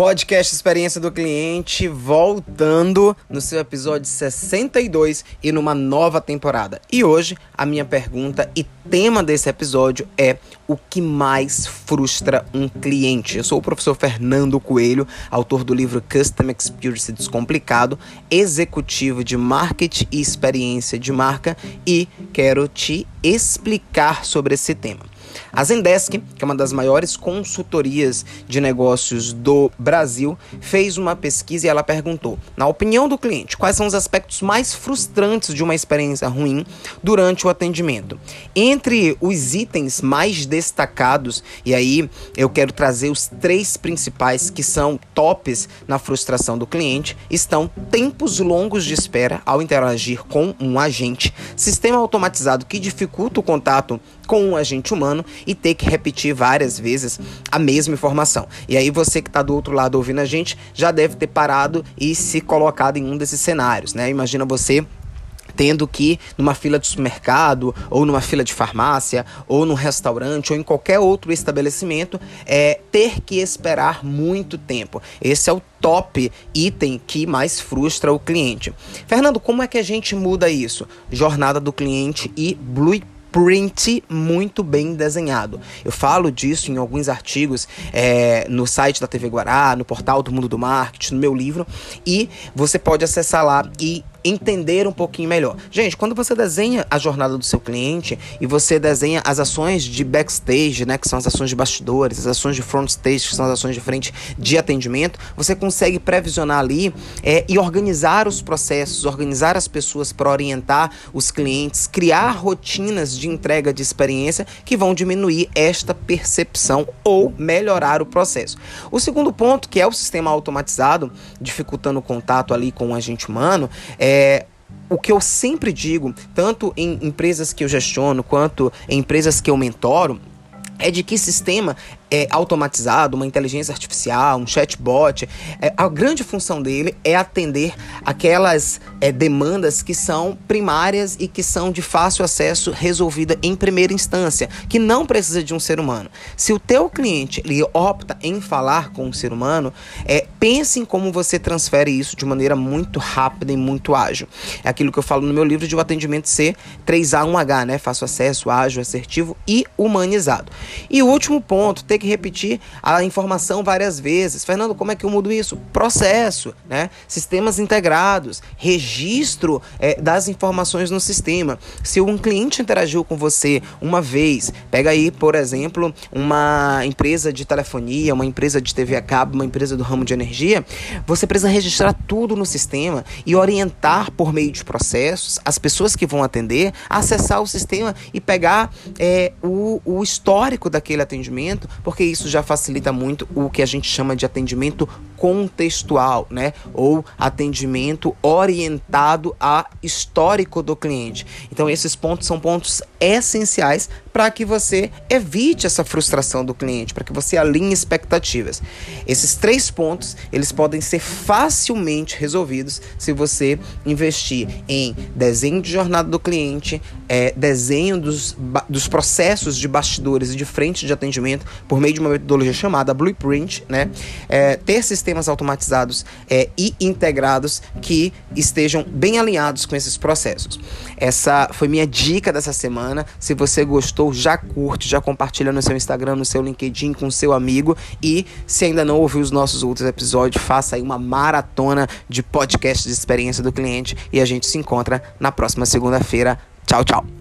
Podcast Experiência do Cliente voltando no seu episódio 62 e numa nova temporada. E hoje a minha pergunta e tema desse episódio é o que mais frustra um cliente. Eu sou o professor Fernando Coelho, autor do livro Custom Experience Descomplicado, executivo de marketing e experiência de marca e quero te explicar sobre esse tema. A Zendesk, que é uma das maiores consultorias de negócios do Brasil, fez uma pesquisa e ela perguntou, na opinião do cliente, quais são os aspectos mais frustrantes de uma experiência ruim durante o atendimento. Entre os itens mais destacados, e aí eu quero trazer os três principais que são tops na frustração do cliente, estão tempos longos de espera ao interagir com um agente, sistema automatizado que dificulta o contato com um agente humano e ter que repetir várias vezes a mesma informação. E aí você que está do outro lado ouvindo a gente já deve ter parado e se colocado em um desses cenários, né? Imagina você tendo que numa fila de supermercado ou numa fila de farmácia ou num restaurante ou em qualquer outro estabelecimento é ter que esperar muito tempo. Esse é o top item que mais frustra o cliente. Fernando, como é que a gente muda isso? Jornada do cliente e Blue print muito bem desenhado. Eu falo disso em alguns artigos é, no site da TV Guará, no portal do Mundo do Marketing, no meu livro, e você pode acessar lá e entender um pouquinho melhor. Gente, quando você desenha a jornada do seu cliente e você desenha as ações de backstage, né, que são as ações de bastidores, as ações de front stage, que são as ações de frente de atendimento, você consegue previsionar ali é, e organizar os processos, organizar as pessoas para orientar os clientes, criar rotinas de entrega de experiência que vão diminuir esta percepção ou melhorar o processo. O segundo ponto, que é o sistema automatizado, dificultando o contato ali com o agente humano, é é, o que eu sempre digo, tanto em empresas que eu gestiono quanto em empresas que eu mentoro, é de que sistema é, automatizado, uma inteligência artificial, um chatbot, é, a grande função dele é atender aquelas é, demandas que são primárias e que são de fácil acesso resolvida em primeira instância, que não precisa de um ser humano. Se o teu cliente ele opta em falar com um ser humano, é, pense em como você transfere isso de maneira muito rápida e muito ágil. É aquilo que eu falo no meu livro de o atendimento ser 3A1H, né? Fácil acesso, ágil, assertivo e humanizado. E o último ponto, ter que repetir a informação várias vezes. Fernando, como é que eu mudo isso? Processo, né? Sistemas integrados, registro é, das informações no sistema. Se um cliente interagiu com você uma vez, pega aí, por exemplo, uma empresa de telefonia, uma empresa de TV a cabo, uma empresa do ramo de energia, você precisa registrar tudo no sistema e orientar por meio de processos as pessoas que vão atender acessar o sistema e pegar é, o, o histórico daquele atendimento, porque isso já facilita muito o que a gente chama de atendimento contextual, né? Ou atendimento orientado a histórico do cliente. Então esses pontos são pontos essenciais para que você evite essa frustração do cliente, para que você alinhe expectativas. Esses três pontos, eles podem ser facilmente resolvidos se você investir em desenho de jornada do cliente, é, desenho dos, dos processos de bastidores e de frente de atendimento por meio de uma metodologia chamada Blueprint, né? É, ter sistemas automatizados é, e integrados que estejam bem alinhados com esses processos. Essa foi minha dica dessa semana. Se você gostou, já curte, já compartilha no seu Instagram, no seu LinkedIn com seu amigo. E se ainda não ouviu os nossos outros episódios, faça aí uma maratona de podcast de experiência do cliente. E a gente se encontra na próxima segunda-feira. Tchau, tchau.